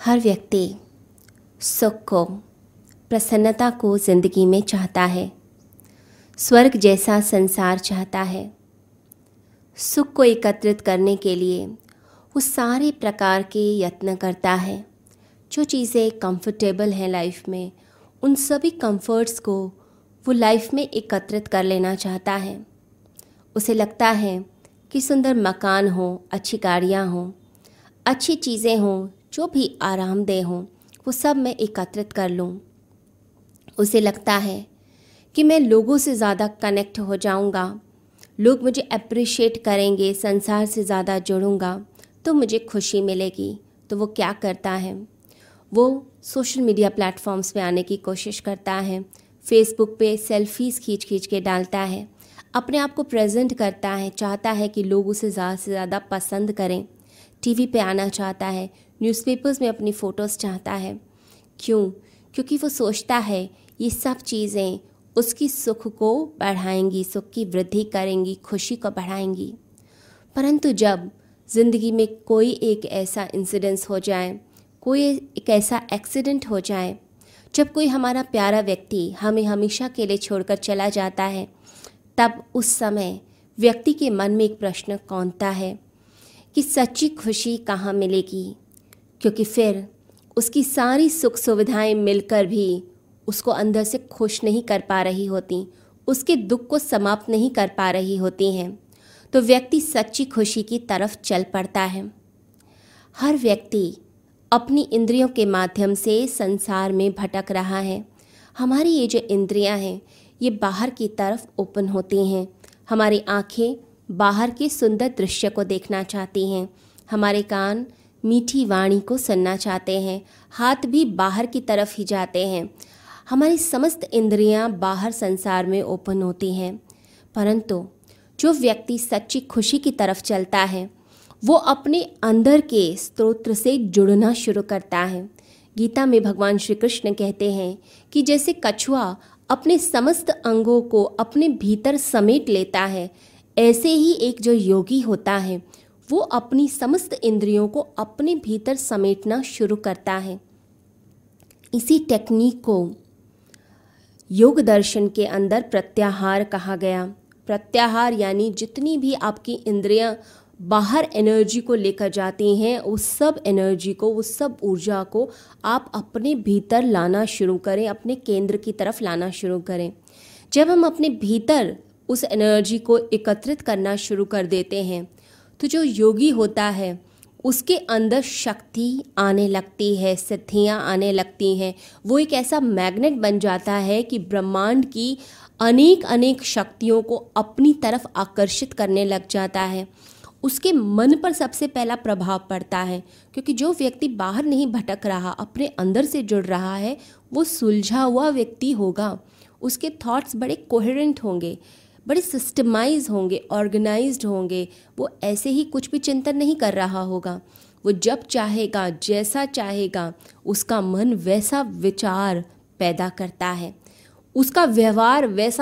हर व्यक्ति सुख को, प्रसन्नता को ज़िंदगी में चाहता है। स्वर्ग जैसा संसार चाहता है। सुख को एकत्रित करने के लिए वो सारे प्रकार के यत्न करता है। जो चीज़ें कंफर्टेबल हैं लाइफ में, उन सभी कंफर्ट्स को वो लाइफ में एकत्रित कर लेना चाहता है। उसे लगता है कि सुंदर मकान हो, अच्छी गाड़ियाँ हों, अच्छी चीज़ें हों जो भी आरामदेह हों, वो सब मैं एकत्रित कर लूँ। उसे लगता है कि मैं लोगों से ज़्यादा कनेक्ट हो जाऊँगा। लोग मुझे अप्रिशिएट करेंगे, संसार से ज़्यादा जुड़ूँगा तो मुझे खुशी मिलेगी। तो वो क्या करता है? वो सोशल मीडिया प्लेटफॉर्म्स पे आने की कोशिश करता है। फेसबुक पे सेल्फीज़ खींच खींच के डालता है। अपने आप को प्रेजेंट करता है, चाहता है कि लोग उसे ज़्यादा से ज़्यादा पसंद करें। टीवी पे आना चाहता है न्यूज़पेपर्स में अपनी फ़ोटोज़ चाहता है। क्यों? क्योंकि वो सोचता है, ये सब चीज़ें उसकी सुख को बढ़ाएँगी, सुख की वृद्धि करेंगी, खुशी को बढ़ाएँगी। परंतु जब ज़िंदगी में कोई एक ऐसा इंसिडेंस हो जाए, कोई एक ऐसा एक्सीडेंट हो जाए, जब कोई हमारा प्यारा व्यक्ति हमें हमेशा के लिए छोड़कर चला जाता है, तब उस समय व्यक्ति के मन में एक प्रश्न कौनता है कि सच्ची खुशी कहाँ मिलेगी? क्योंकि फिर उसकी सारी सुख सुविधाएँ मिलकर भी उसको अंदर से खुश नहीं कर पा रही होती, उसके दुख को समाप्त नहीं कर पा रही होती हैं तो व्यक्ति सच्ची खुशी की तरफ़ चल पड़ता है। हर व्यक्ति अपनी इंद्रियों के माध्यम से संसार में भटक रहा है। हमारी ये जो इंद्रियाँ हैं, ये बाहर की तरफ़ ओपन होती हैं। हमारी आँखें बाहर के सुंदर दृश्य को देखना चाहती हैं। हमारे कान मीठी वाणी को सुनना चाहते हैं, हाथ भी बाहर की तरफ़ ही जाते हैं। हमारी समस्त इंद्रियाँ बाहर संसार में ओपन होती हैं। परंतु जो व्यक्ति सच्ची खुशी की तरफ़ चलता है, वो अपने अंदर के स्त्रोत्र से जुड़ना शुरू करता है। गीता में भगवान श्री कृष्ण कहते हैं कि जैसे कछुआ अपने समस्त अंगों को अपने भीतर समेट लेता है, ऐसे ही एक जो योगी होता है वो अपनी समस्त इंद्रियों को अपने भीतर समेटना शुरू करता है। इसी टेक्निक को योग दर्शन के अंदर प्रत्याहार कहा गया। प्रत्याहार यानी जितनी भी आपकी इंद्रियाँ बाहर एनर्जी को लेकर जाती हैं उस सब एनर्जी को उस सब ऊर्जा को आप अपने भीतर लाना शुरू करें, अपने केंद्र की तरफ़ लाना शुरू करें। जब हम अपने भीतर उस एनर्जी को एकत्रित करना शुरू कर देते हैं तो जो योगी होता है, उसके अंदर शक्ति आने लगती है, सिद्धियाँ आने लगती हैं। वो एक ऐसा मैग्नेट बन जाता है कि ब्रह्मांड की अनेक अनेक शक्तियों को अपनी तरफ़ आकर्षित करने लग जाता है। उसके मन पर सबसे पहला प्रभाव पड़ता है, क्योंकि जो व्यक्ति बाहर नहीं भटक रहा, अपने अंदर से जुड़ रहा है, वो सुलझा हुआ व्यक्ति होगा। उसके थॉट्स बड़े कोहेरेंट होंगे। बड़े सिस्टमाइज होंगे ऑर्गेनाइज होंगे, वो ऐसे ही कुछ भी चिंतन नहीं कर रहा होगा। वो जब चाहेगा, जैसा चाहेगा, उसका मन वैसा विचार पैदा करता है। उसका व्यवहार वैसा